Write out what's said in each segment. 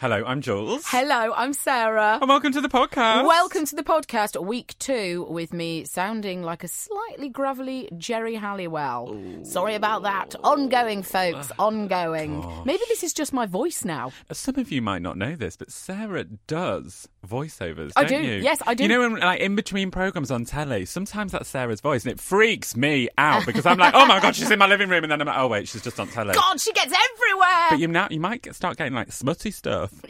Hello, I'm Jules. Hello, I'm Sarah. And welcome to the podcast. Welcome to the podcast, week two, with me sounding like a slightly gravelly Geri Halliwell. Sorry about that. Ongoing, folks, ah, ongoing. Maybe this is just my voice now. Some of you might not know this, but Sarah does voiceovers. I do. You? Yes, I do. You know, when, like in between programs on telly, sometimes that's Sarah's voice, and it freaks me out because I'm like, oh my god, she's in my living room, and then I'm like, oh wait, she's just on telly. God, she gets everywhere. But you now you might get, start getting like smutty stuff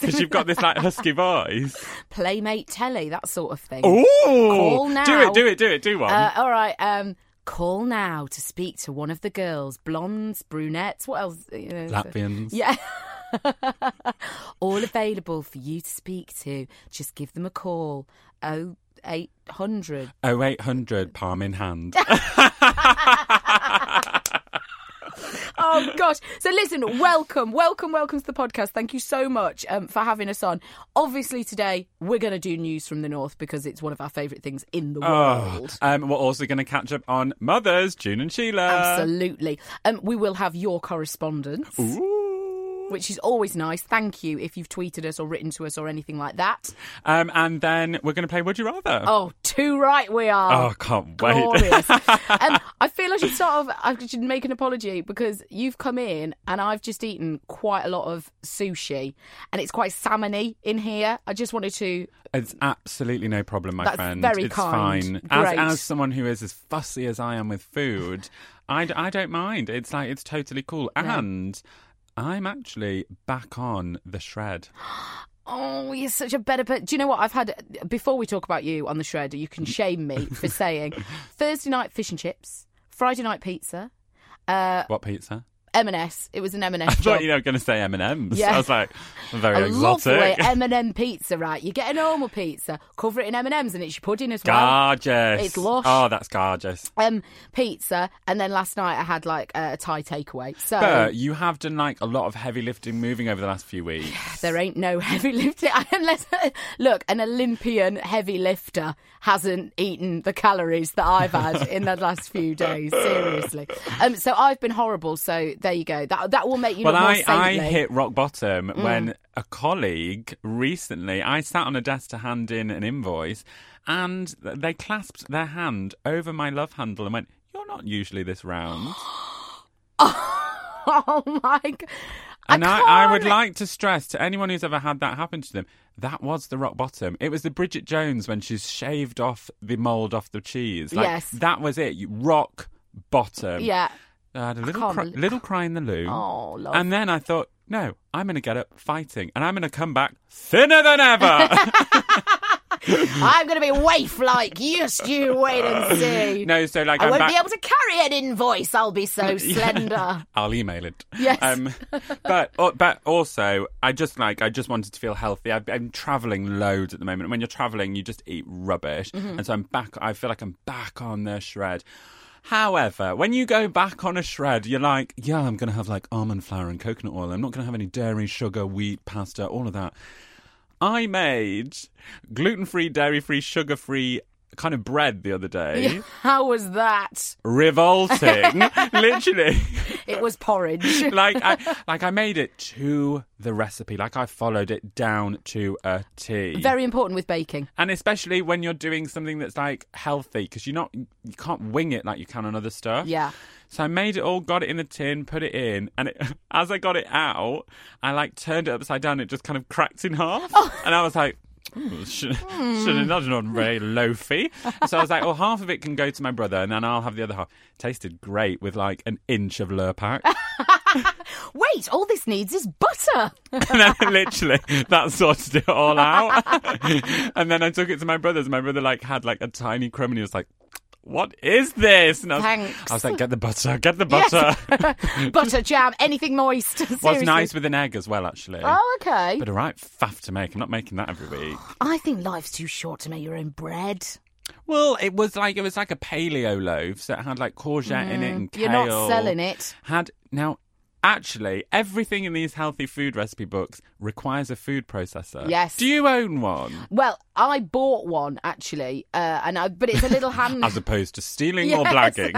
because you've got this like husky voice. Playmate telly, that sort of thing. Ooh, Call now. Do it, do it, do it, do one. Uh, all right. Um, call now to speak to one of the girls. Blondes, brunettes. What else? You know, Latvians. Yeah. All available for you to speak to. Just give them a call. Oh eight hundred. Oh, 0800 palm in hand. Oh gosh. So listen, welcome, welcome, welcome to the podcast. Thank you so much um, for having us on. Obviously today we're going to do news from the north because it's one of our favourite things in the Oh, world. um, we're also going to catch up on mothers, June and Sheila. Absolutely. Um, we will have your correspondence. Which is always nice. Thank you if you've tweeted us or written to us or anything like that. Um, and then we're going to play Would You Rather. Oh, too right we are. Oh, I can't wait. Um, I feel I should sort of I should make an apology because you've come in and I've just eaten quite a lot of sushi and it's quite salmony in here. I just wanted to It's absolutely no problem, my That's friend. very it's kind. fine. As, as someone who is as fussy as I am with food, I, d- I don't mind. It's like, it's totally cool. And I'm actually back on the shred. Oh, you're such a better person. Do you know what I've had before we talk about you on the shredder? You can shame me for saying Thursday night fish and chips, Friday night pizza, uh, What pizza? M&S. It was an M&S I job. thought you were going to say M&M's. Yeah. I was like, very lovely exotic. M&M pizza, right? You get a normal pizza, cover it in M&Ms, and it's your pudding as well. gorgeous. It's lush. Oh, that's gorgeous. Um, pizza, and then last night I had like a Thai takeaway. So But you have done like a lot of heavy lifting moving over the last few weeks. there ain't no heavy lifting unless look, an Olympian heavy lifter hasn't eaten the calories that I've had in the last few days. Seriously. Um, so I've been horrible. So there you go. That that will make you Well, I, I hit rock bottom Mm. when a colleague recently, I sat on a desk to hand in an invoice and they clasped their hand over my love handle and went, You're not usually this round. Oh my god. And I, I, would like to stress to anyone who's ever had that happen to them, that was the rock bottom. It was the Bridget Jones when she's shaved off the mould off the cheese. Like, Yes. That was it. You rock bottom. Yeah. I had a little, cry, little cry in the loo. Oh, love. And then I thought, no, I'm going to get up fighting and I'm going to come back thinner than ever. I'm going to be waif like. Yes, you wait and see. no, so like I I'm won't back. be able to carry an invoice. I'll be so slender. I'll email it. Yes. Um, but uh, but also, I just like I just wanted to feel healthy. I've, I'm traveling loads at the moment. When you're traveling, you just eat rubbish, Mm-hmm. and so I'm back. I feel like I'm back on the shred. However, when you go back on a shred, you're like, yeah, I'm going to have like almond flour and coconut oil. I'm not going to have any dairy, sugar, wheat, pasta, all of that. I made gluten free, dairy free, sugar free kind of bread the other day. How was that? Revolting. Literally. It was porridge. like I like I made it to the recipe. Like I followed it down to a T. Very important with baking. and especially when you're doing something that's like healthy because you're not you can't wing it like you can on other stuff. Yeah. So I made it all, got it in the tin, put it in, and it, as I got it out, I like turned it upside down. It just kind of cracked in half, oh. and I was like. "Ooh, Should, should that's not very loafy. So I was like, "Oh, half of it can go to my brother, and then I'll have the other half." Tasted great with like an inch of Lurpak, Wait, all this needs is butter. and then literally that sorted it all out. and then I took it to my brother's. My brother like had like a tiny crumb, and he was like, "What is this?" And I was, Thanks. I was like, "Get the butter, get the butter." butter, jam, anything moist. Was Seriously. nice with an egg as well, actually. Oh, okay. But a right faff to make. I'm not making that every week. I think life's too short to make your own bread. Well, it was like it was like a paleo loaf, so it had like courgette in it and kale. Mm, You're not selling it. Had now, actually, everything in these healthy food recipe books requires a food processor. Yes. Do you own one? Well, I bought one actually, uh, and I, but it's a little hand. As opposed to stealing or blagging.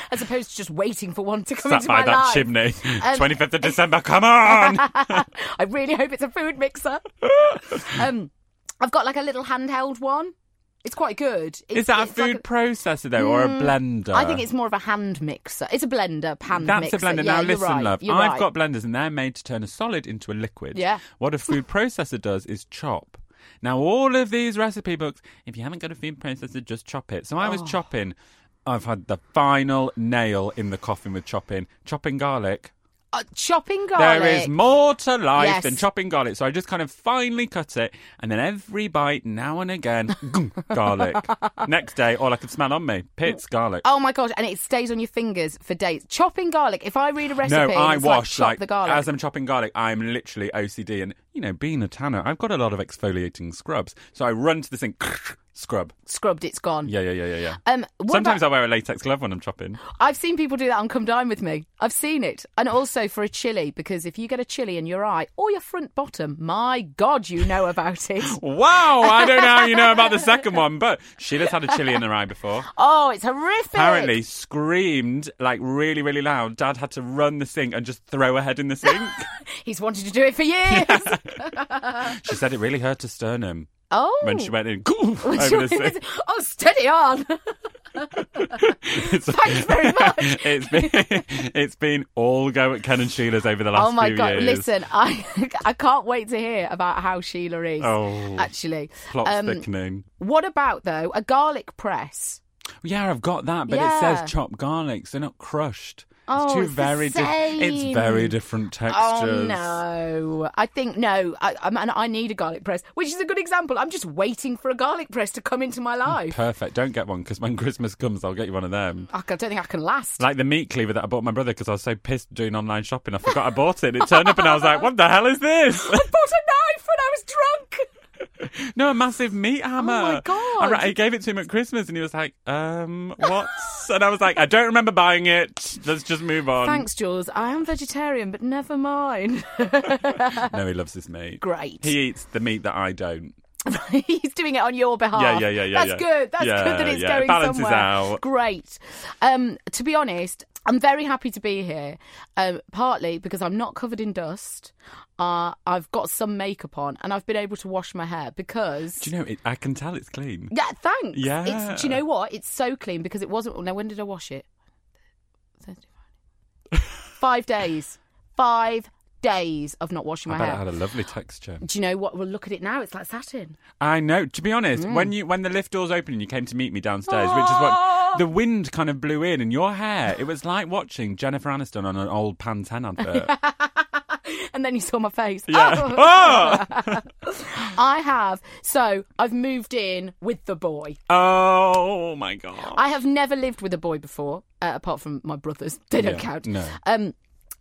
as opposed to just waiting for one to come Sat into by my that life. chimney. Um, 25th of December, come on! I really hope it's a food mixer. um, I've got like a little handheld one. It's quite good. It's, Is that a it's like food processor, though, or a mm. blender? I think it's more of a hand mixer. It's a blender, hand That's mixer. a blender. Yeah, now listen, right. love. I've right. got blenders and they're made to turn a solid into a liquid. Yeah. What a food processor does is chop. Now all of these recipe books, if you haven't got a food processor, just chop it. So I Oh. was chopping. I've had the final nail in the coffin with chopping. Chopping garlic. Uh, chopping garlic. There is more to life Yes. than chopping garlic. So I just kind of finely cut it, and then every bite, now and again, garlic. Next day, all I could smell on me, pits garlic. Oh my god! And it stays on your fingers for days. Chopping garlic. If I read a recipe, No, I like wash chop like, the garlic. as I'm chopping garlic. I'm literally OCD, and you know, being a tanner, I've got a lot of exfoliating scrubs. So I run to the sink, scrub. Scrubbed, it's gone. Yeah, yeah, yeah, yeah, yeah. Um, Sometimes about- I wear a latex glove when I'm chopping. I've seen people do that on Come Dine with Me. I've seen it. And also for a chili, because if you get a chili in your eye or your front bottom, my God, you know about it. Wow, I don't know how you know about the second one, but Sheila's had a chili in her eye before. Oh, it's horrific. Apparently, screamed like really, really loud. Dad had to run the sink and just throw her head in the sink. He's wanted to do it for years. she said it really hurt her sternum Oh. when she went in over the sink. oh, steady on. It's, Thanks very much. it's been it's been all go at Ken and Sheila's over the last oh my God. years. Listen, I I can't wait to hear about how Sheila is. Oh. Actually. Plot Um, thickening. What about, though, a garlic press? Yeah, I've got that, but it says chopped garlics. They're not crushed. Oh, it's two it's the very it's very different textures. Oh no! I think no. I, I, and I need a garlic press, which is a good example. I'm just waiting for a garlic press to come into my mm, life. Perfect. Don't get one because when Christmas comes, I'll get you one of them. I don't think I can last. Like the meat cleaver that I bought my brother because I was so pissed doing online shopping. I forgot I bought it. It turned up and I was like, "What the hell is this?" I bought a knife when I was drunk. no, a massive meat hammer. Oh my God. I, ra- I gave it to him at Christmas and he was like, "Um, what?" and I was like, "I don't remember buying it. Let's just move on." Thanks, Jules. I am vegetarian, but never mind. No, he loves his meat. Great. He eats the meat that I don't. He's doing it on your behalf. Yeah, yeah, yeah, yeah, That's yeah. good. That's Yeah, good that it's yeah, going balances somewhere. out. Great. Um, to be honest, I'm very happy to be here. Um, partly because I'm not covered in dust. Uh, I've got some makeup on, and I've been able to wash my hair because. Do you know? It, I can tell it's clean. yeah, thanks. Yeah. It's, do you know what? It's so clean because it wasn't. Now, when did I wash it? Five days. Five days of not washing I my bet it hair. had a lovely texture. Do you know what? Well, look at it now. It's like satin. I know. To be honest, Mm. when you when the lift doors opened and you came to meet me downstairs, which is what the wind kind of blew in, and your hair, it was like watching Jennifer Aniston on an old Pantene advert. And then you saw my face. Yeah. Oh. oh! I have. So I've moved in with the boy. oh my god! I have never lived with a boy before, uh, apart from my brothers. They don't Yeah, count. no. Um,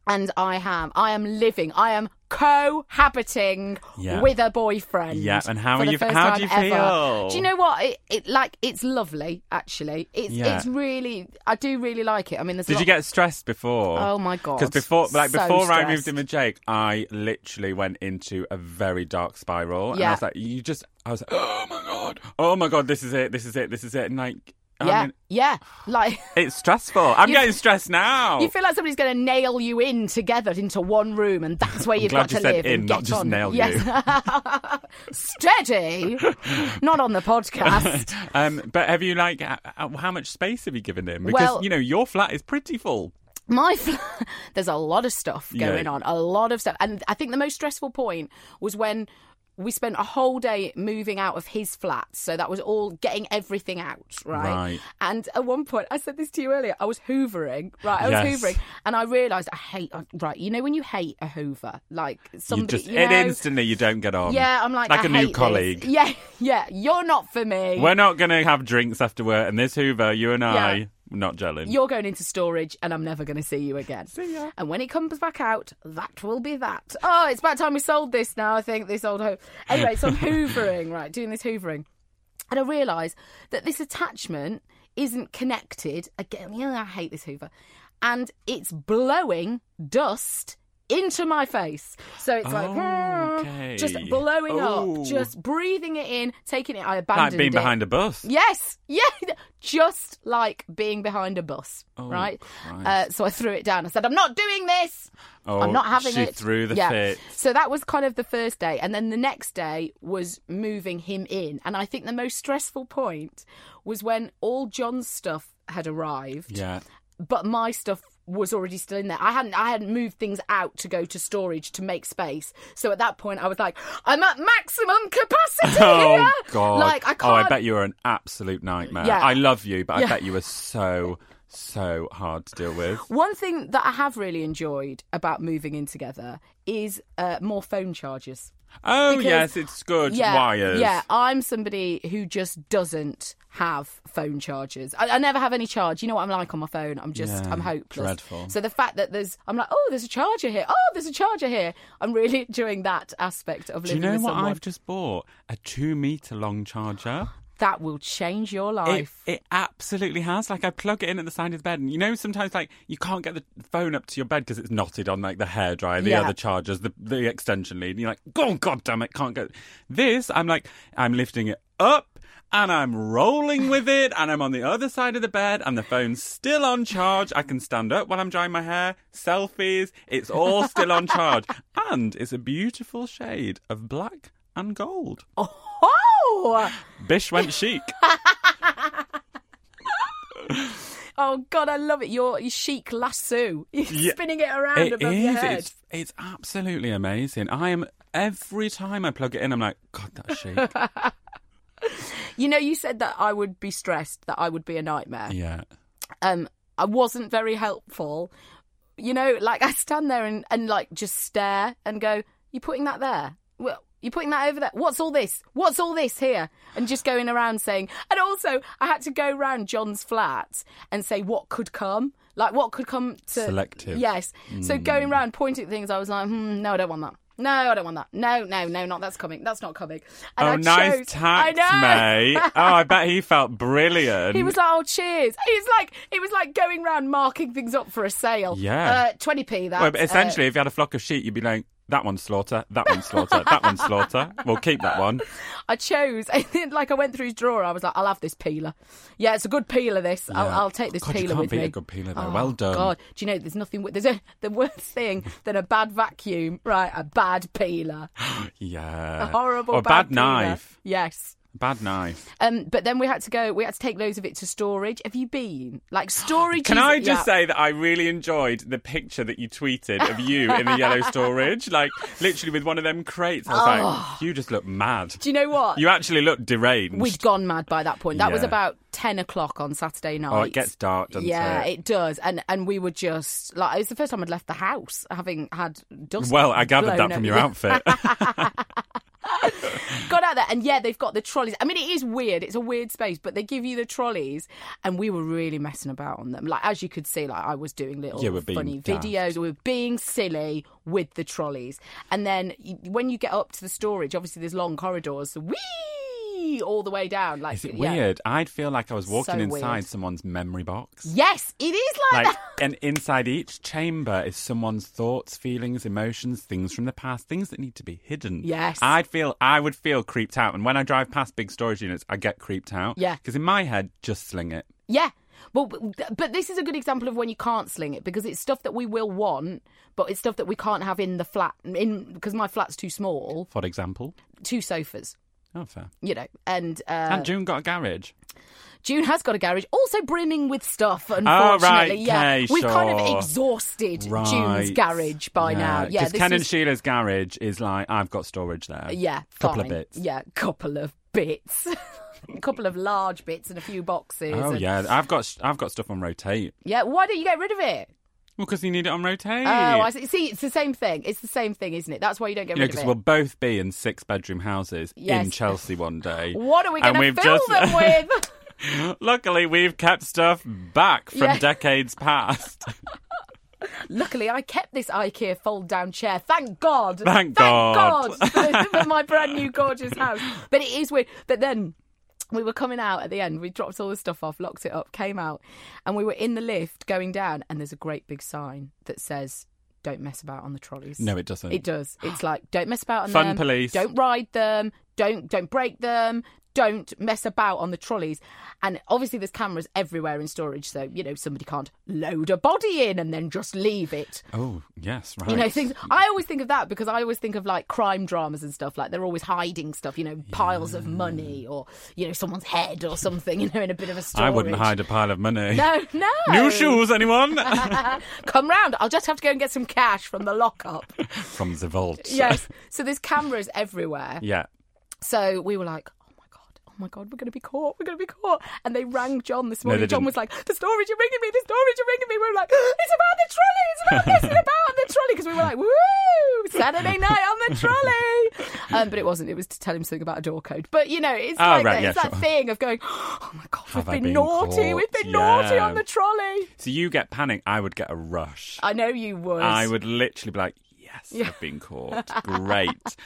and I am. I am living. I am cohabiting Yeah. with a boyfriend. Yeah, and how are you- how do you ever. feel? Do you know what? It, it like it's lovely. Actually, it's Yeah. it's really. I do really like it. I mean, Did you get stressed before? Oh my God. Because before, like So before I moved in with Jake, I literally went into a very dark spiral, and I was like, "You just," I was like, "Oh my god, oh my god, this is it, this is it, this is it," and like. I yeah, mean, yeah. Like it's stressful. I'm You- getting stressed now. you feel like somebody's going to nail you in together into one room, and that's where you've got you to live. in, and not just on. nail yes. Steady, not on the podcast. um, but have you like how much space have you given him? Because Well- you know your flat is pretty full. My fl- there's a lot of stuff Yeah. going on, a lot of stuff, and I think the most stressful point was when we spent a whole day moving out of his flat. So that was all getting everything out, right? Right. And at one point, I said this to you earlier. I was hoovering, right? I was Yes. hoovering, and I realised I hate. Right, you know when you hate a hoover, like You somebody, just you it know, instantly you don't get on. Yeah, I'm like like I a new hate this. colleague. Yeah, yeah, you're not for me. We're not going to have drinks after work, and this Hoover, you and I, Yeah. Not gelling. You're going into storage, and I'm never going to see you again. See ya. And when it comes back out, that will be that. Oh, it's about time we sold this now. I think this old home. Anyway, so I'm hoovering, right, doing this hoovering, and I realise that this attachment isn't connected. Again, I hate this Hoover, and it's blowing dust into my face. So it's like Okay. just blowing Oh. up, just breathing it in, taking it. I like abandoned being it. behind a bus. Yes, yeah, just like being behind a bus, Oh, right? Uh, so I threw it down. I said, "I'm not doing this. Oh, I'm not having she it." threw the yeah. fit. So that was kind of the first day, and then the next day was moving him in. And I think the most stressful point was when all John's stuff had arrived, Yeah. but my stuff was already still in there. I hadn't I hadn't moved things out to go to storage to make space. So at that point I was like, I'm at maximum capacity Oh here. God! Like I Oh, can't I bet you were an absolute nightmare. Yeah. I love you, but I bet you were so so hard to deal with. One thing that I have really enjoyed about moving in together is uh, more phone charges. Oh Because- yes, it's good. Yeah, Wires. yeah. I'm somebody who just doesn't have phone chargers. I, I never have any charge. You know what I'm like on my phone. I'm just, Yeah, I'm hopeless. dreadful. So the fact that there's, I'm like, oh, there's a charger here. Oh, there's a charger here. I'm really enjoying that aspect of living. Do you know what someone. I've just bought? A two meter long charger. That will change your It, life. it absolutely has. Like I plug it in at the side of the bed, and you know sometimes like you can't get the phone up to your bed because it's knotted on like the hairdryer, the Yeah. other chargers, the the extension lead. And you're like, oh god damn it, can't get this. I'm like, I'm lifting it up. And I'm rolling with it, and I'm on the other side of the bed, and the phone's still on charge. I can stand up while I'm drying my hair, selfies, it's all still on charge. And it's a beautiful shade of black and gold. oh, Bish went chic. oh God, I love it. Your, your chic lasso. You're Yeah. spinning it around It above your head. It's, it's absolutely amazing. I am every time I plug it in, I'm like, God, that's chic. You know, you said that I would be stressed, that I would be a nightmare. yeah. um I wasn't very helpful. You know, like I stand there and, and like just stare and go, You're putting that there? Well you putting that over there? What's all this? What's all this here? And just going around saying and also I had to go round John's flat and say what could come. Like what could come to Selective. Yes. So going round pointing at things I was like, hmm, no, I don't want that. No, I don't want that. No, no, no, not that's coming. That's not coming. And oh, I nice chose- tact, mate. Oh, I bet he felt brilliant. He was like, "Oh, cheers!" He was like, it was like going round marking things up for a sale. Yeah. uh, twenty p. That. well, but essentially, if you had a flock of sheep, you'd be like, that one's slaughter, that one's slaughter, that one's slaughter. We'll keep that one. I chose. Like I went through his drawer. I was like, "I'll have this peeler." Yeah, it's a good peeler. This. I'll, Yeah. I'll take this God, you peeler can't with beat me. a good peeler, though. Oh, Well done. God, do you know there's nothing? There's a the worst thing than a bad vacuum. Right, a bad peeler, Yeah. a horrible Or a bad, bad knife. Yes. Bad knife. Um, but then we had to go. We had to take loads of it to storage. Have you been like storage? Can is- I just yeah. say that I really enjoyed the picture that you tweeted of you in the yellow storage? Like, literally with one of them crates. I was like, you just look mad. Do you know what? You actually look deranged. We'd gone mad by that point. That was about ten o'clock on Saturday night. Oh, it gets dark, doesn't yeah, it? Yeah, it does, and and we were just like it was the first time I'd left the house, having had dust. Well, I gathered that from your outfit. Got out there, and yeah, they've got the trolleys. I mean, it is weird. It's a weird space, but they give you the trolleys, and we were really messing about on them. Like as you could see, like I was doing little being funny daft. videos. We were being silly with the trolleys, and then when you get up to the storage, obviously there's long corridors. So wee. Wee all the way down. Like, Is it yeah. weird? I'd feel like I was walking So inside weird. someone's memory box. Yes, it is like, Like, that. and inside each chamber is someone's thoughts, feelings, emotions, things from the past, things that need to be hidden. Yes. I'd feel, I would feel creeped out. And when I drive past big storage units, I get creeped out. Yeah. Because in my head, just sling it. Yeah. Well, but, but this is a good example of when you can't sling it because it's stuff that we will want, but it's stuff that we can't have in the flat. In because my flat's too small, For example. two sofas, Oh, fair. you know, and uh, and June got a garage. June has got a garage, also brimming with stuff. Oh, right, Unfortunately, yeah, okay, we've kind of sure. exhausted June's garage by now. Yeah, Because this Ken and Sheila's garage is like, I've got storage there. Yeah, Couple of bits. Yeah, couple of bits. a couple of large bits and a few boxes. Oh, and- yeah. I've got, I've got stuff on rotate. Yeah, why don't you get rid of it? Well, because you need it on rotate. Oh, I see. See, it's the same thing. It's the same thing, isn't it? That's why you don't get know, rid because we'll both be in six bedroom houses Yes. in Chelsea one day. What are we going to fill just- them with? Luckily, we've kept stuff back from Yeah. decades past. Luckily, I kept this IKEA fold-down chair. Thank God. Thank God, God. for, for my brand new gorgeous house. But it is weird. But then we were coming out at the end. We dropped all the stuff off, locked it up, came out, and we were in the lift going down. And there's a great big sign that says, "Don't mess about on the trolleys." No, it doesn't. It does. It's like don't mess about on Fun them. police. Don't ride them. Don't don't break them. Don't mess about on the trolleys. And obviously, there's cameras everywhere in storage, so you know somebody can't load a body in and then just leave it. Oh, yes, right. You know things. I always think of that because I always think of like crime dramas and stuff. Like they're always hiding stuff. You know, piles of money or you know someone's head or something. You know, in a bit of a storage. I wouldn't hide a pile of money. No, no. New shoes, anyone? Come round. I'll just have to go and get some cash from the lockup. From the vault. yes. So there's cameras everywhere. Yeah. So we were like, my God, oh my God, we're going to be caught, we're going to be caught. And they rang John this No, morning. they John didn't. was like, the storage you're ringing me, the storage you're ringing me. We were like, it's about the trolley, it's about messing about the trolley. Because we were like, woo, Saturday night on the trolley. Um, but it wasn't, it was to tell him something about a door code. But, you know, it's Oh, like right, that, yeah, it's that sure. thing of going, oh my God, Have we've been, been naughty, we've caught? been naughty on the trolley. So you get panic, I would get a rush. I know you would. I would literally be like, yes, I've been caught. Great.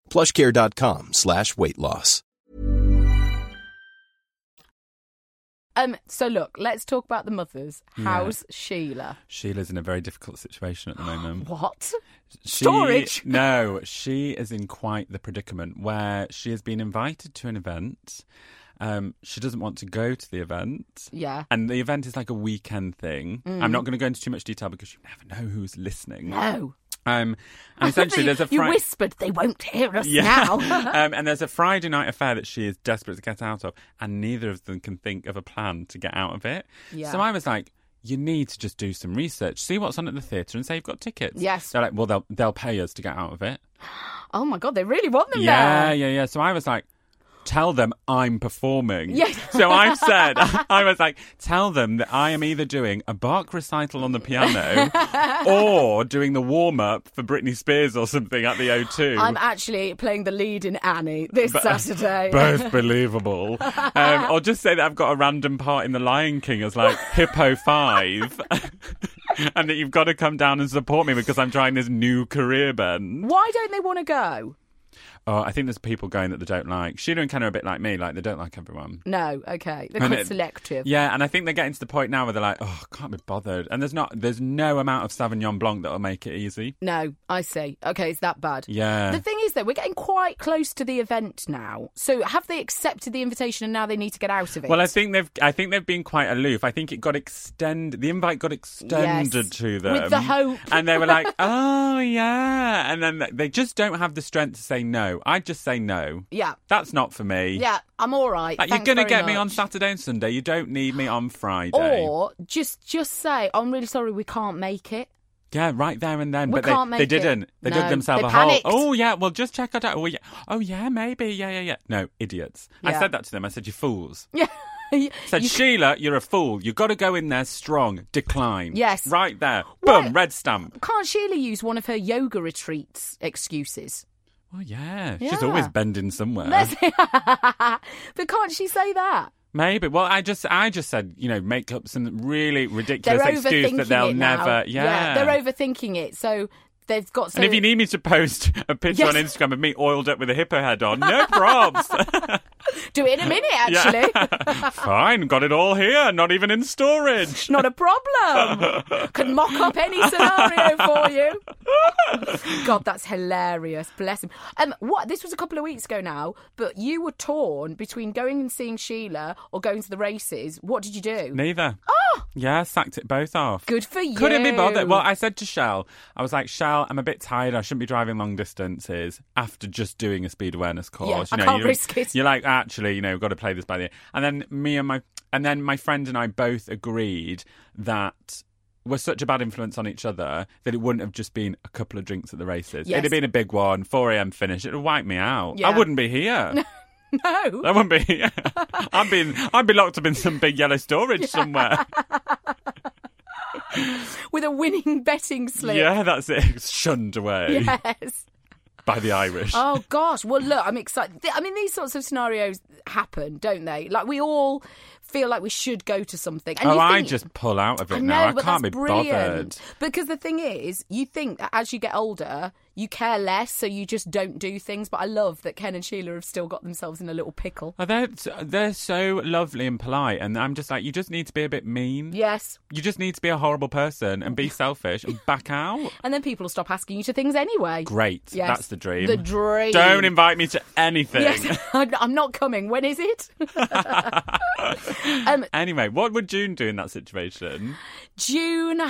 plushcare.com slash weight loss. Um. So look, let's talk about the mothers. How's Sheila? Sheila's in a very difficult situation at the moment. What? She- Storage? no, she is in quite the predicament where she has been invited to an event. Um, she doesn't want to go to the event. Yeah. And the event is like a weekend thing. I'm not going to go into too much detail because you never know who's listening. No. Um, and essentially, there's a you whispered they won't hear us yeah. now. um, and there's a Friday night affair that she is desperate to get out of, and neither of them can think of a plan to get out of it. Yeah. So I was like, you need to just do some research, see what's on at the theatre, and say you've got tickets. Yes. They're like, well, they'll they'll pay us to get out of it. oh my god, they really want them Yeah, there. yeah, yeah. So I was like, tell them I'm performing. Yes. So I've said, I was like, tell them that I am either doing a Bach recital on the piano or doing the warm up for Britney Spears or something at the O2. I'm actually playing the lead in Annie this Saturday. Both believable. Um, or just say that I've got a random part in The Lion King as like Hippo 5. and that you've got to come down and support me because I'm trying this new career, Ben. Why don't they want to go? Oh, I think there's people going that they don't like. Sheila and Ken are a bit like me, like they don't like everyone. No, okay. They're And quite it- selective. Yeah, and I think they're getting to the point now where they're like, oh, I can't be bothered. And there's not, there's no amount of Sauvignon Blanc that'll make it easy. No, I see. Okay, it's that bad. Yeah. The thing is, though, we're getting quite close to the event now. So have they accepted the invitation and now they need to get out of it? Well, I think they've, I think they've been quite aloof. I think it got extended. The invite got extended Yes, to them with the hope. and they were like, "Oh yeah," and then they just don't have the strength to say no. I just say no. Yeah. That's not for me. Yeah, I'm all right. Like, you're Thanks going to very get me on much. Saturday and Sunday. You don't need me on Friday. Or just just say, I'm really sorry, we can't make it. Yeah, right there and then. We but they, can't they make it. didn't. They No, dug themselves they a hole. panicked. Oh yeah, well just check it out. Oh yeah, oh yeah, maybe. Yeah, yeah, yeah. No, idiots. I Yeah. said that to them. I said, "You fools." Yeah. Said, Sheila, you're a fool. You've got to go in there strong. Decline. Yes. Right there. Boom, red stamp. Can't Sheila use one of her yoga retreats excuses? Oh, yeah. She's always bending somewhere. But can't she say that? Maybe. Well, I just I just said, you know, make up some really ridiculous They're excuse that they'll never. Yeah. they're overthinking it. So they've got. So and if you need me to post a picture Yes. on Instagram of me oiled up with a hippo head on, no probs. do it in a minute, actually. Yeah. Fine, got it all here, not even in storage. Not a problem. Can mock up any scenario for you. God, that's hilarious. Bless him. Um, what? This was a couple of weeks ago now, but you were torn between going and seeing Sheila or going to the races. What did you do? Neither. Oh! Yeah, sacked it both off. Good for you. Couldn't be bothered. Well, I said to Shell, I was like, Shell, I'm a bit tired. I shouldn't be driving long distances after just doing a speed awareness course. Yeah, you I can't risk it. You're like, actually, you know, we've got to play this by the And then me and my and then my friend and I both agreed that we're such a bad influence on each other that it wouldn't have just been a couple of drinks at the races. Yes. It'd have been a big one, 4 a.m. finish. It'd have wiped me out. Yeah. I wouldn't be here. No. I wouldn't be here. I'd be, I'd be locked up in some big yellow storage somewhere. With a winning betting slip. Yeah, that's it. Shunned away Yes. By the Irish. Oh gosh. Well, look, I'm excited. I mean, these sorts of scenarios happen, don't they? Like we all feel like we should go to something. And oh, you I just pull out of it I now. I can't be brilliant. bothered. Because the thing is, you think that as you get older, you care less, so you just don't do things. But I love that Ken and Sheila have still got themselves in a little pickle. Oh, they're they're so lovely and polite, and I'm just like, you just need to be a bit mean. Yes. You just need to be a horrible person and be selfish and back out. And then people will stop asking you to things anyway. Great, Yes. that's the dream. The dream. Don't invite me to anything. Yes, I'm not coming. When is it? um, Anyway, what would June do in that situation? June.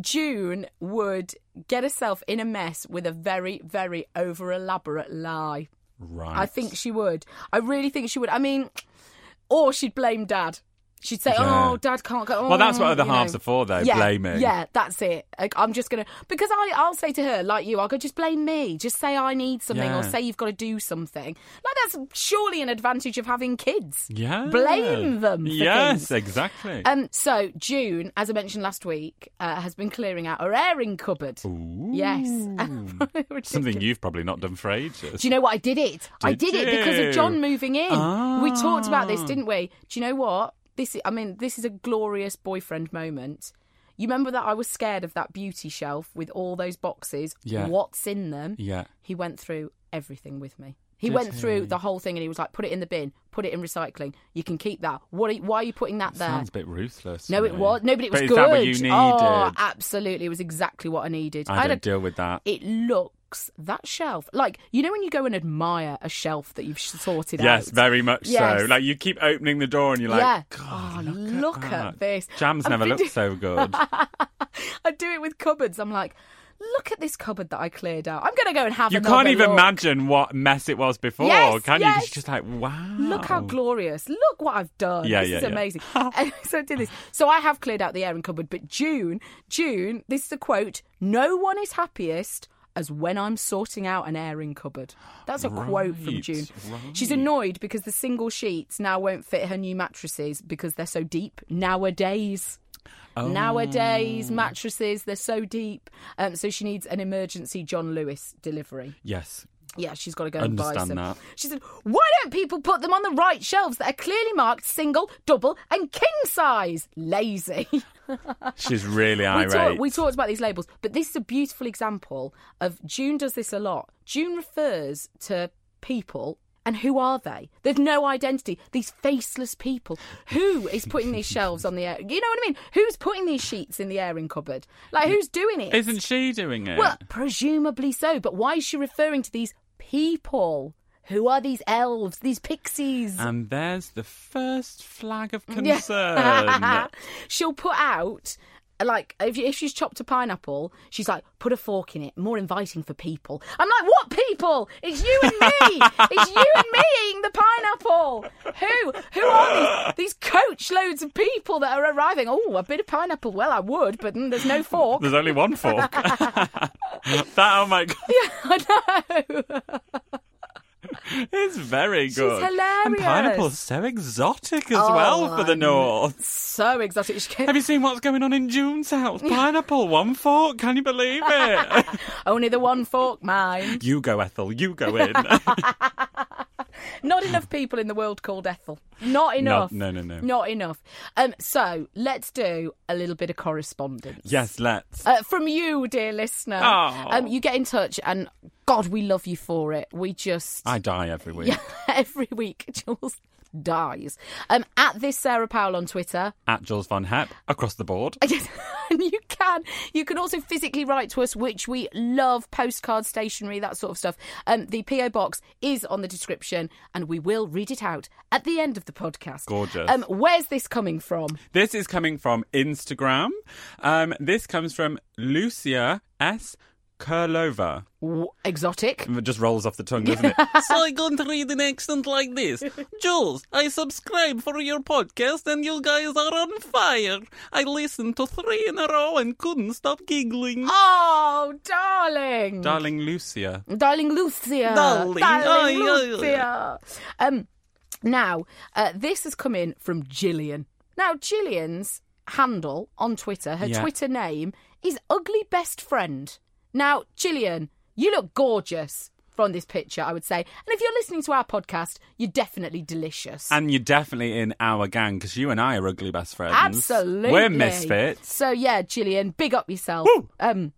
June would get herself in a mess with a very, very over elaborate lie. Right. I think she would. I really think she would. I mean, or she'd blame dad. She'd say, Yeah. "Oh, dad can't go." Well, that's what oh," other halves know. are for, though, Yeah, blaming. Yeah, that's it. Like, I'm just gonna because I I'll say to her like you. I'll go just blame me. Just say I need something or say you've got to do something. Like that's surely an advantage of having kids. Yeah. blame them. Yes, things. exactly. Um, so June, as I mentioned last week, uh, has been clearing out her airing cupboard. Ooh. Yes, Something you've probably not done for ages. Do you know what? I did it. I Did did it because of John moving in. We talked about Ah. this, didn't we? Do you know what? This, is, I mean, this is a glorious boyfriend moment. You remember that I was scared of that beauty shelf with all those boxes. Yeah. What's in them? Yeah. He went through everything with me. He Did went through the whole thing and he was like, "Put it in the bin. Put it in recycling. You can keep that. What? Are you, why are you putting that there?" Sounds a bit ruthless. no, it was. No, but it was is good. that what you needed? Oh, absolutely. It was exactly what I needed. I had don't deal with that. it looks that shelf like you know when you go and admire a shelf that you've sorted Yes, out. Yes, very much so. Like you keep opening the door and you're like, yeah. God, oh, look, look, at, at, this. Jams I've never looked so good. I do it with cupboards. I'm like, look at this cupboard that I cleared out. I'm going to go and have you can't even look. imagine what mess it was before, Yes, can yes. You're just like, wow. Look how glorious. Look what I've done. Yeah, this yeah, is yeah. amazing. So I did this. So I have cleared out the airing cupboard, but June, June, this is a quote, no one is happiest as when I'm sorting out an airing cupboard. That's a quote from June. right. She's annoyed because the single sheets now won't fit her new mattresses because they're so deep nowadays. Oh. Nowadays, mattresses, they're so deep. Um, so she needs an emergency John Lewis delivery. Yes. Yeah, she's got to go and buy some. that. She said, "Why don't people put them on the right shelves that are clearly marked single, double, and king size? Lazy." She's really we, irate. talk, we talked about these labels, but this is a beautiful example of June does this a lot. June refers to people. And who are they? They've no identity. These faceless people. Who is putting these shelves on the air? You know what I mean? Who's putting these sheets in the airing cupboard? Like, who's doing it? Isn't she doing it? Well, presumably so, but why is she referring to these people? Who are these elves, these pixies? and there's the first flag of concern. She'll put out, like, if, if she's chopped a pineapple, she's like, put a fork in it, more inviting for people. I'm like, what people? It's you and me. it's you and me eating the pineapple. Who? Who are these? These coach loads of people that are arriving. Oh, a bit of pineapple. Well, I would, but mm, there's no fork. There's only one fork. that, oh my god. Yeah, I know. It's very good. And hilarious. pineapple's so exotic as Oh, well for the oh, know. north. So exotic. Have you seen what's going on in June's house? Pineapple, one fork. Can you believe it? Only the one fork, mind. you go, Ethel. You go in. Not enough people in the world called Ethel. Not enough. no, no, no. Not enough. Um, so let's do a little bit of correspondence. yes, let's. Uh, from you, dear listener. Oh. Um, you get in touch, and God, we love you for it. We just I die every week. yeah, every week Jules dies. Um, at this Sarah Powell on Twitter. At Jules Von Hep, across the board. Yes, and you can. You can also physically write to us, which we love. Postcard, stationery, that sort of stuff. Um, the PO box is on the description, and we will read it out at the end of the podcast. Gorgeous. Um, where's this coming from? This is coming from Instagram. Um, this comes from Lucia S. Kurlova. Exotic. It just rolls off the tongue, doesn't it? so I can't read an accent like this. Jules, I subscribe for your podcast and you guys are on fire. I listened to three in a row and couldn't stop giggling. Oh, darling. Darling Lucia. Darling Lucia. Darling. Darling Ay, ay, Lucia. Um, now, uh, this has come in from Gillian. Now, Gillian's handle on Twitter, her Yeah. Twitter name is Ugly Best Friend. Now, Gillian, you look gorgeous from this picture, I would say. And if you're listening to our podcast, you're definitely delicious. And you're definitely in our gang because you and I are ugly best friends. Absolutely. We're misfits. So yeah, Gillian, big up yourself. Um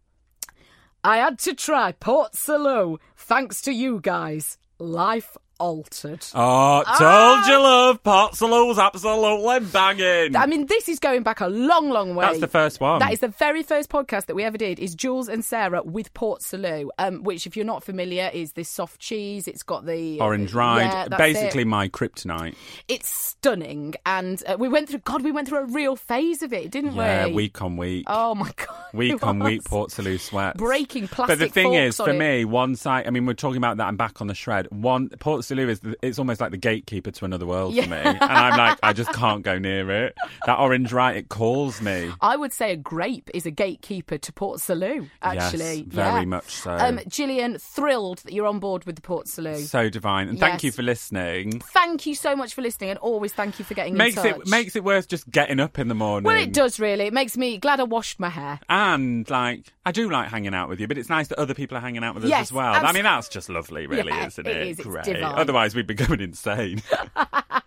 I had to try Port Salut. Thanks to you guys. Life altered. Oh, told you love. Port Salut's absolutely banging. I mean, this is going back a long, long way. That's the first one. That is the very first podcast that we ever did. Is Jules and Sarah with Port Salut, um, which, if you're not familiar, is this soft cheese. It's got the Orange rind. Yeah, Basically, it. my kryptonite. it's stunning, and uh, we went through. God, we went through a real phase of it, didn't we? Yeah, we? week on week. Oh my god, Week on week. Port Salut sweat breaking plastic. But the thing is, for it. me, one side. I mean, we're talking about that. I'm back on the shred. One Port Salut is it's almost like the gatekeeper to another world Yeah. for me, and I'm like, I just can't go near it. That orange right, it calls me. I would say a grape is a gatekeeper to Port Salut. Actually, Yes, very Yeah. much so. Um, Gillian, thrilled that you're on board with the Port Salut. So divine, and thank you for listening. thank you so much for listening, and always thank you for getting Makes in touch. it makes it worth just getting up in the morning. well, it does really. It makes me glad I washed my hair. And like, I do like hanging out with you, but it's nice that other people are hanging out with us Yes, as well. abs- I mean, that's just lovely, really, Yeah, isn't it it? is, it's Great. divine. Otherwise, we'd be going insane.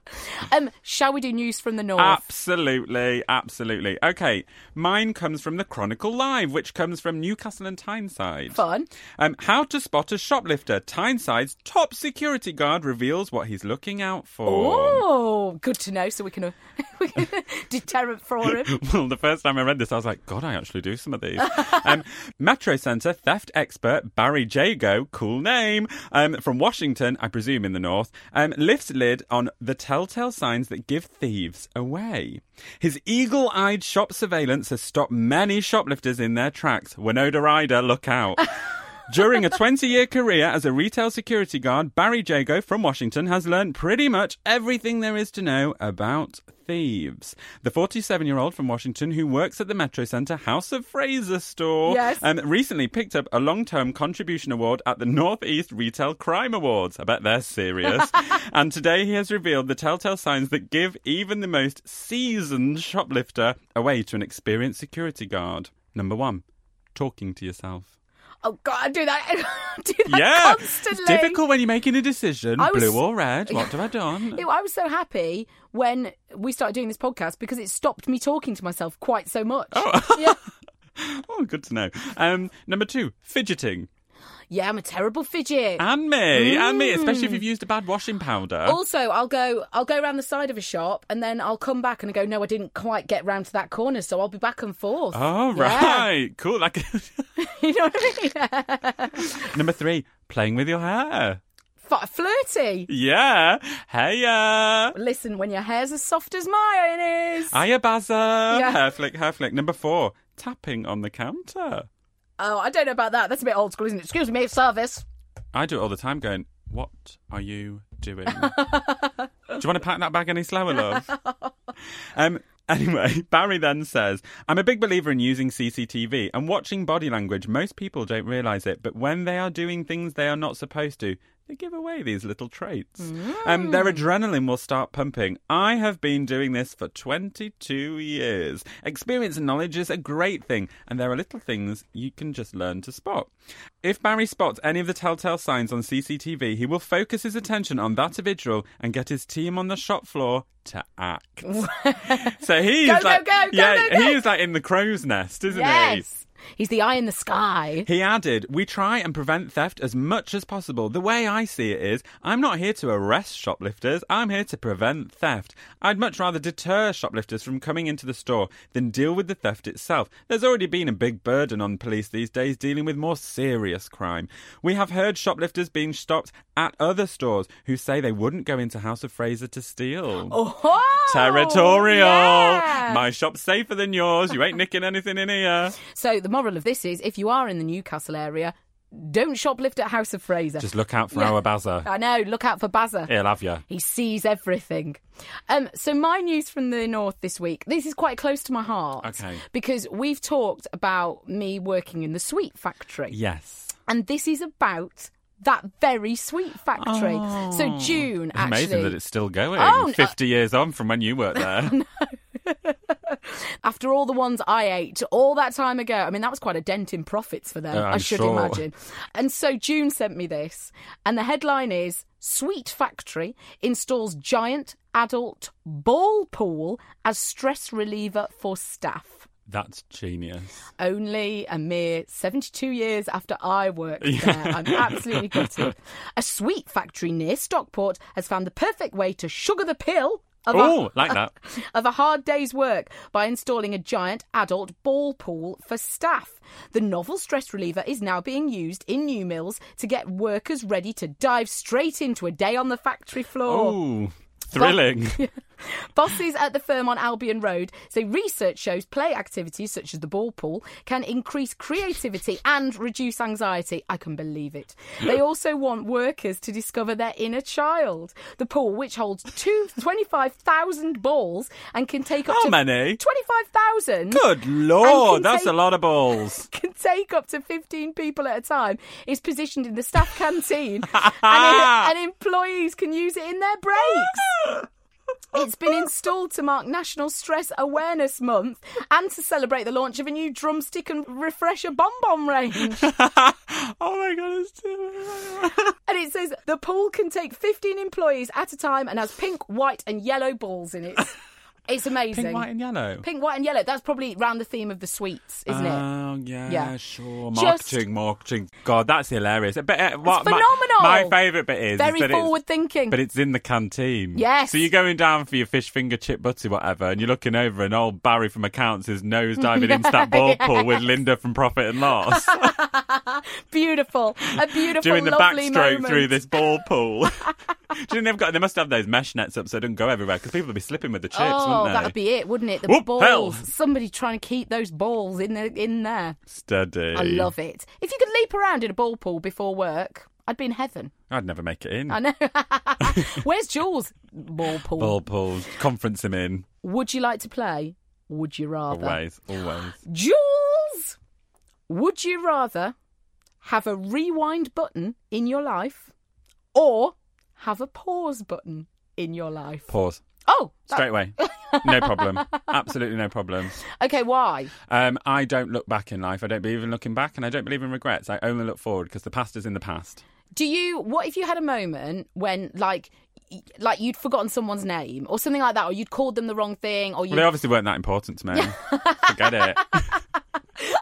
Um, shall we do news from the north? absolutely, absolutely. Okay, mine comes from the Chronicle Live, which comes from Newcastle and Tyneside. Fun. Um, how to spot a shoplifter. Tyneside's top security guard reveals what he's looking out for. Oh, good to know. So we can, uh, we can deterrent for him. Well, the first time I read this, I was like, God, I actually do some of these. um, Metro Centre theft expert Barry Jago, cool name, um, from Washington, I presume in the north, um, lifts lid on the telltale signs that give thieves away. His eagle eyed shop surveillance has stopped many shoplifters in their tracks. Winona Ryder, look out. During a 20 year career as a retail security guard, Barry Jago from Washington has learned pretty much everything there is to know about thieves. The 47 year old from Washington who works at the Metro Centre House of Fraser store Yes. um, recently picked up a long term contribution award at the Northeast Retail Crime Awards. I bet they're serious. and today he has revealed the telltale signs that give even the most seasoned shoplifter away to an experienced security guard. Number one, talking to yourself. Oh God, I do that. I do that Yeah, constantly. it's difficult when you're making a decision. Was- Blue or red? What have I done? Ew, I was so happy when we started doing this podcast because it stopped me talking to myself quite so much. Oh, yeah. Oh, good to know. Um, number two, fidgeting. Yeah, I'm a terrible fidget. And me, and me, especially if Mm. you've used a bad washing powder. Also, I'll go. I'll go around the side of a shop, and then I'll come back and go. No, I didn't quite get round to that corner, so I'll be back and forth. Oh, Yeah. right. Cool. Like, you know what I mean? number three, playing with your hair. F- flirty. Yeah. Hey, uh. Listen, when your hair's as soft as mine is. Hiya, Bazza. Yeah. Hair flick, hair flick. Number four, tapping on the counter. Oh, I don't know about that. That's a bit old school, isn't it? Excuse me, service. I do it all the time going, what are you doing? do you want to pack that bag any slower, love? Um, anyway, Barry then says, I'm a big believer in using CCTV and watching body language. Most people don't realise it, but when they are doing things they are not supposed to, they give away these little traits. Um, their adrenaline will start pumping. I have been doing this for 22 years. Experience and knowledge is a great thing, and there are little things you can just learn to spot. If Barry spots any of the telltale signs on CCTV, he will focus his attention on that individual and get his team on the shop floor to act. so he's Go, go, like, go, go, yeah, he's like in the crow's nest, isn't he? He's the eye in the sky. He added, We try and prevent theft as much as possible. The way I see it is, I'm not here to arrest shoplifters, I'm here to prevent theft. I'd much rather deter shoplifters from coming into the store than deal with the theft itself. There's already been a big burden on police these days dealing with more serious crime. We have heard shoplifters being stopped at other stores who say they wouldn't go into House of Fraser to steal. Oh, Territorial! yeah. My shop's safer than yours. You ain't nicking anything in here. So the moral of this is, if you are in the Newcastle area, don't shoplift at House of Fraser. Just look out for Yeah. our Bazza. I know. Look out for Bazza. He'll have you. He sees everything. Um, so my news from the north this week. This is quite close to my heart. Okay. Because we've talked about me working in the sweet factory, Yes. and this is about that very sweet factory. So June It's actually. amazing that it's still going. Oh, no- 50 years on from when you worked there. after all the ones I ate all that time ago. I mean, that was quite a dent in profits for them, Uh, I'm should sure. imagine. And so June sent me this, and the headline is Sweet Factory installs giant adult ball pool as stress reliever for staff. That's genius. Only a mere 72 years after I worked there. I'm absolutely gutted. A sweet factory near Stockport has found the perfect way to sugar the pill Oh, like that. of a hard day's work by installing a giant adult ball pool for staff. The novel stress reliever is now being used in New Mills to get workers ready to dive straight into a day on the factory floor. Oh, thrilling. Bosses at the firm on Albion Road say research shows play activities such as the ball pool can increase creativity and reduce anxiety. I can believe it. They also want workers to discover their inner child. The pool, which holds two, 25,000 balls and can take up How to many? 25,000 Good lord, that's take- a lot of balls. can take up to 15 people at a time is positioned in the staff canteen and, and employees can use it in their breaks. It's been installed to mark National Stress Awareness Month and to celebrate the launch of a new drumstick and refresher bonbon range. oh my god, it's too. And it says the pool can take 15 employees at a time and has pink, white, and yellow balls in it. It's amazing. Pink, white, and yellow. Pink, white, and yellow. That's probably round the theme of the sweets, isn't it? Oh yeah, Yeah. sure. Just- Marketing, marketing. God, that's hilarious. But uh, what, my- phenomenal. My, favourite bit is Very that it's- forward thinking. But it's in the canteen. Yes. So you're going down for your fish finger chip butty, whatever, and you're looking over, and old Barry from accounts is nose diving into that ball pool with Linda from Profit and Loss, Beautiful. A beautiful, doing the lovely backstroke moment. through this ball pool. Do you think they've got? They must have those mesh nets up so it doesn't go everywhere because people would be slipping with the chips, oh, wouldn't they? that'd be it, wouldn't it? The Whoop, balls. hell. Somebody trying to keep those balls in the, in there. Steady. I love it. If you could leap around in a ball pool before work, I'd be in heaven. I'd never make it in. I know. Where's Jules' ball pool? Ball pools, conference him in. Would you like to play? Would you rather? Always, always. Jules, would you rather have a rewind button in your life or have a pause button in your life? Pause. Oh, that- Straight away. No problem. Absolutely no problem. okay. Why? Um, I don't look back in life. I don't believe in looking back, and I don't believe in regrets. I only look forward because the past is in the past. Do you? What if you had a moment when, like, like you'd forgotten someone's name or something like that, or you'd called them the wrong thing, or you? Well, they obviously weren't that important to me. Forget it.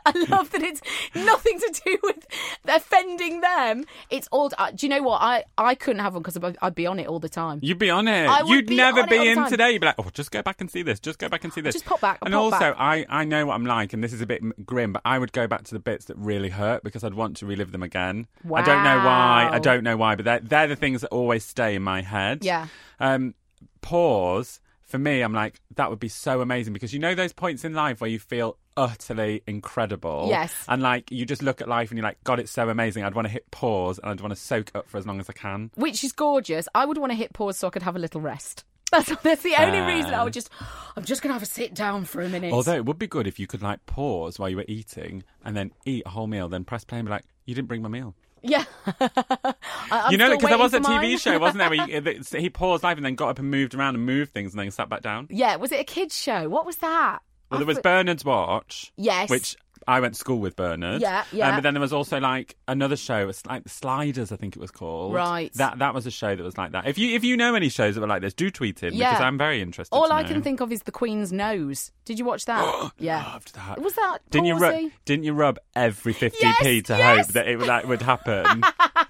I love that it's nothing to do with offending them. It's all. Uh, do you know what? I I couldn't have one because I'd, I'd be on it all the time. You'd be on it. You'd be never be in today. You'd be like, oh, just go back and see this. Just go back and see this. Just pop back, And pop also, back. I, I know what I'm like, and this is a bit grim, but I would go back to the bits that really hurt because I'd want to relive them again. Wow. I don't know why. I don't know why, but they're, they're the things that always stay in my head. Yeah. Um, pause. For me, I'm like, that would be so amazing because you know those points in life where you feel utterly incredible. Yes. And like, you just look at life and you're like, God, it's so amazing. I'd want to hit pause and I'd want to soak up for as long as I can. which is gorgeous. I would want to hit pause so I could have a little rest. That's that's the only reason I would um. just. I'm just gonna have a sit down for a minute. Although it would be good if you could like pause while you were eating and then eat a whole meal, then press play and be like, "You didn't bring my meal." yeah, I- you know, because there was a TV show, wasn't there? Where he, he paused live and then got up and moved around and moved things and then sat back down. Yeah, was it a kids show? What was that? Well, there was Bernard's Watch. Yes. Which I went to school with Bernard. Yeah, yeah. Um, but then there was also like another show. It's like the Sliders, I think it was called. Right. That that was a show that was like that. If you if you know any shows that were like this, do tweet in Yeah. because I'm very interested. All I know. can think of is the Queen's nose. Did you watch that? yeah. Loved that. Was that Didn't you rub? Didn't you rub every 50p Yes, to yes. hope that it would that would happen?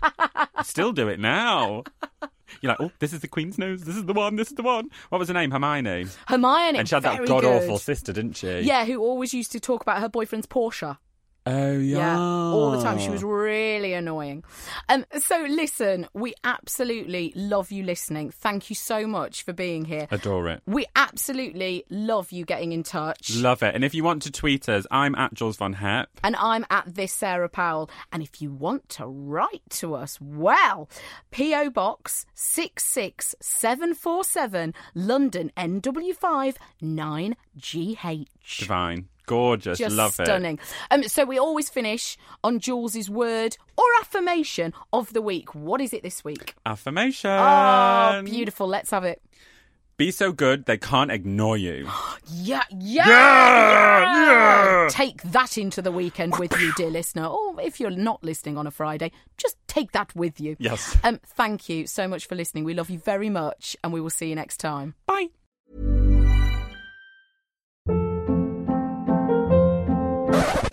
Still do it now. You're like, oh, this is the Queen's nose. This is the one. This is the one. What was her name? Hermione. Hermione. and she had that god awful sister, didn't she? Yeah, who always used to talk about her boyfriend's Porsche. Oh yeah. Yeah, all the time. She was really annoying. Um, so listen, we absolutely love you listening. Thank you so much for being here. Adore it. We absolutely love you getting in touch. Love it. And if you want to tweet us, I'm at Jules Von Hep. and I'm at this Sarah Powell. And if you want to write to us, well, PO Box six six seven four seven, London NW5 nine GH. Divine. Gorgeous. Just Love it. stunning. Um, so we always finish on Jules's word or affirmation of the week. What is it this week? Affirmation. Oh, beautiful. Let's have it. Be so good they can't ignore you. Yeah, yeah, Yeah, yeah. Take that into the weekend with you, dear listener. Or if you're not listening on a Friday, just take that with you. Yes. Um, thank you so much for listening. We love you very much, and we will see you next time. Bye.